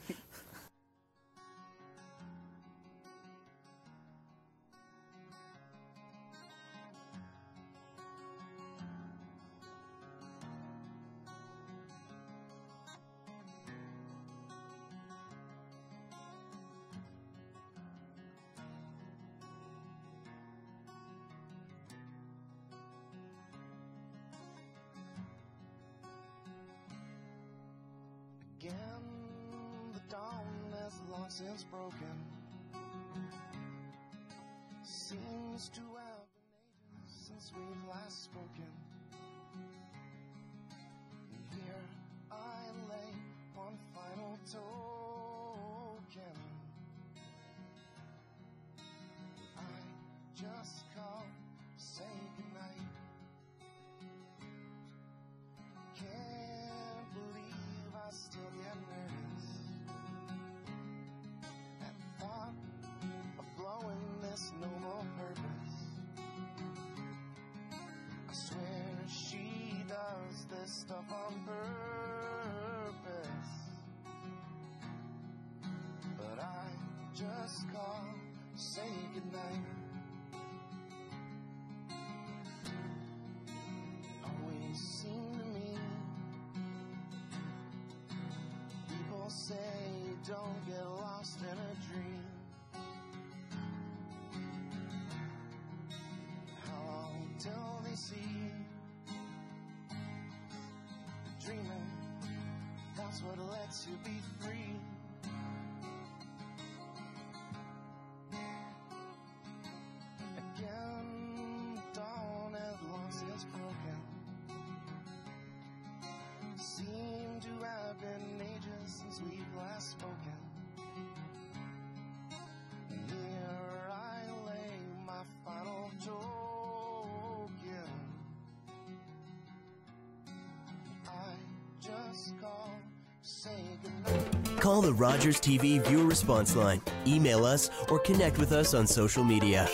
That's what lets you be free. Again, dawn has long since broken seem to have been ages since we've last spoken. Here I lay my final token. I just call, say goodnight. Call the Rogers TV viewer response line, email us, or connect with us on social media.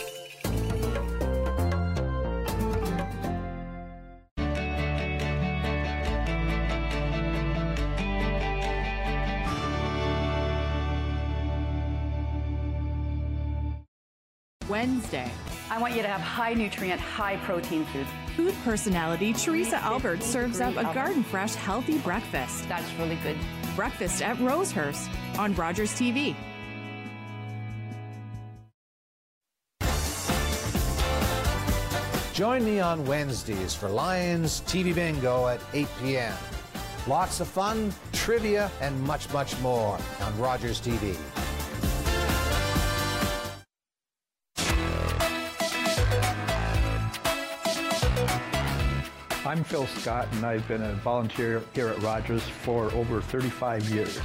Wednesday. I want you to have high nutrient, high protein food. Food personality Theresa Albert serves up a garden fresh, healthy breakfast. That's really good. Breakfast at Rosehurst on Rogers TV. Join me on Wednesdays for Lions TV Bingo at 8 p.m. Lots of fun, trivia, and much, much more on Rogers TV. I'm Phil Scott, and I've been a volunteer here at Rogers for over 35 years.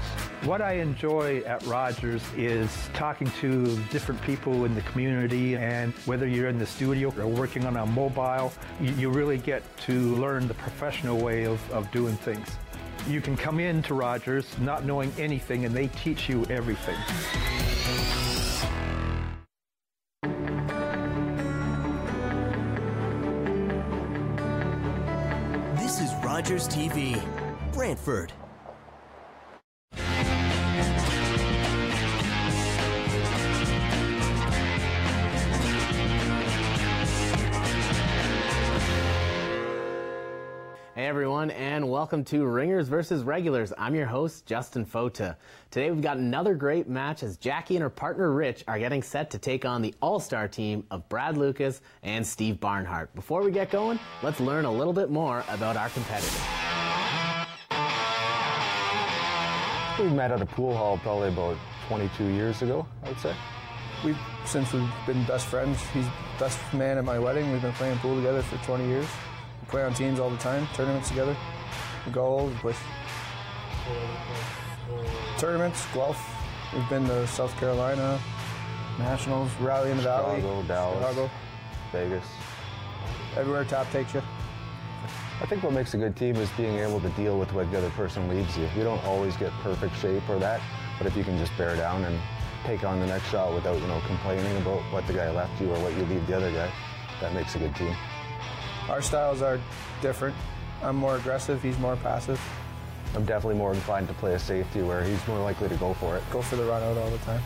What I enjoy at Rogers is talking to different people in the community, and whether you're in the studio or working on a mobile, you, you really get to learn the professional way of, of doing things. You can come in to Rogers not knowing anything, and they teach you everything. Rogers TV, Brantford. Welcome to Ringers versus Regulars. I'm your host, Justin Fota. Today we've got another great match as Jackie and her partner Rich are getting set to take on the all-star team of Brad Lucas and Steve Barnhart. Before we get going, let's learn a little bit more about our competitors. We met at a pool hall probably about 22 years ago, I would say. We've since we've been best friends. He's best man at my wedding. We've been playing pool together for 20 years. We play on teams all the time, tournaments together. We go all over the place. Tournaments, Guelph. We've been to South Carolina, Nationals, Rally in the Valley, Chicago, Dallas, Chicago. Vegas. Everywhere TAP takes you. I think what makes a good team is being able to deal with what the other person leaves you. You don't always get perfect shape or that, but if you can just bear down and take on the next shot without, you know, complaining about what the guy left you or what you leave the other guy, that makes a good team. Our styles are different. I'm more aggressive. He's more passive. I'm definitely more inclined to play a safety where he's more likely to go for it. Go for the run out all the time.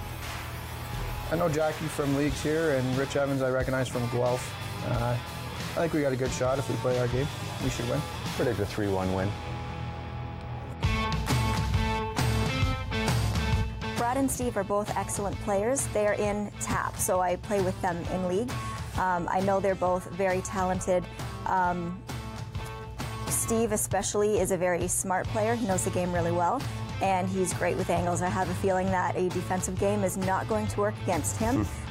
I know Jackie from leagues here, and Rich Evans I recognize from Guelph. Uh, I think we got a good shot if we play our game. We should win. Predict a 3-1 win. Brad and Steve are both excellent players. They are in TAP, so I play with them in league. Um, I know they're both very talented. Um, Steve, especially, is a very smart player. He knows the game really well, and he's great with angles. I have a feeling that a defensive game is not going to work against him. Hmm.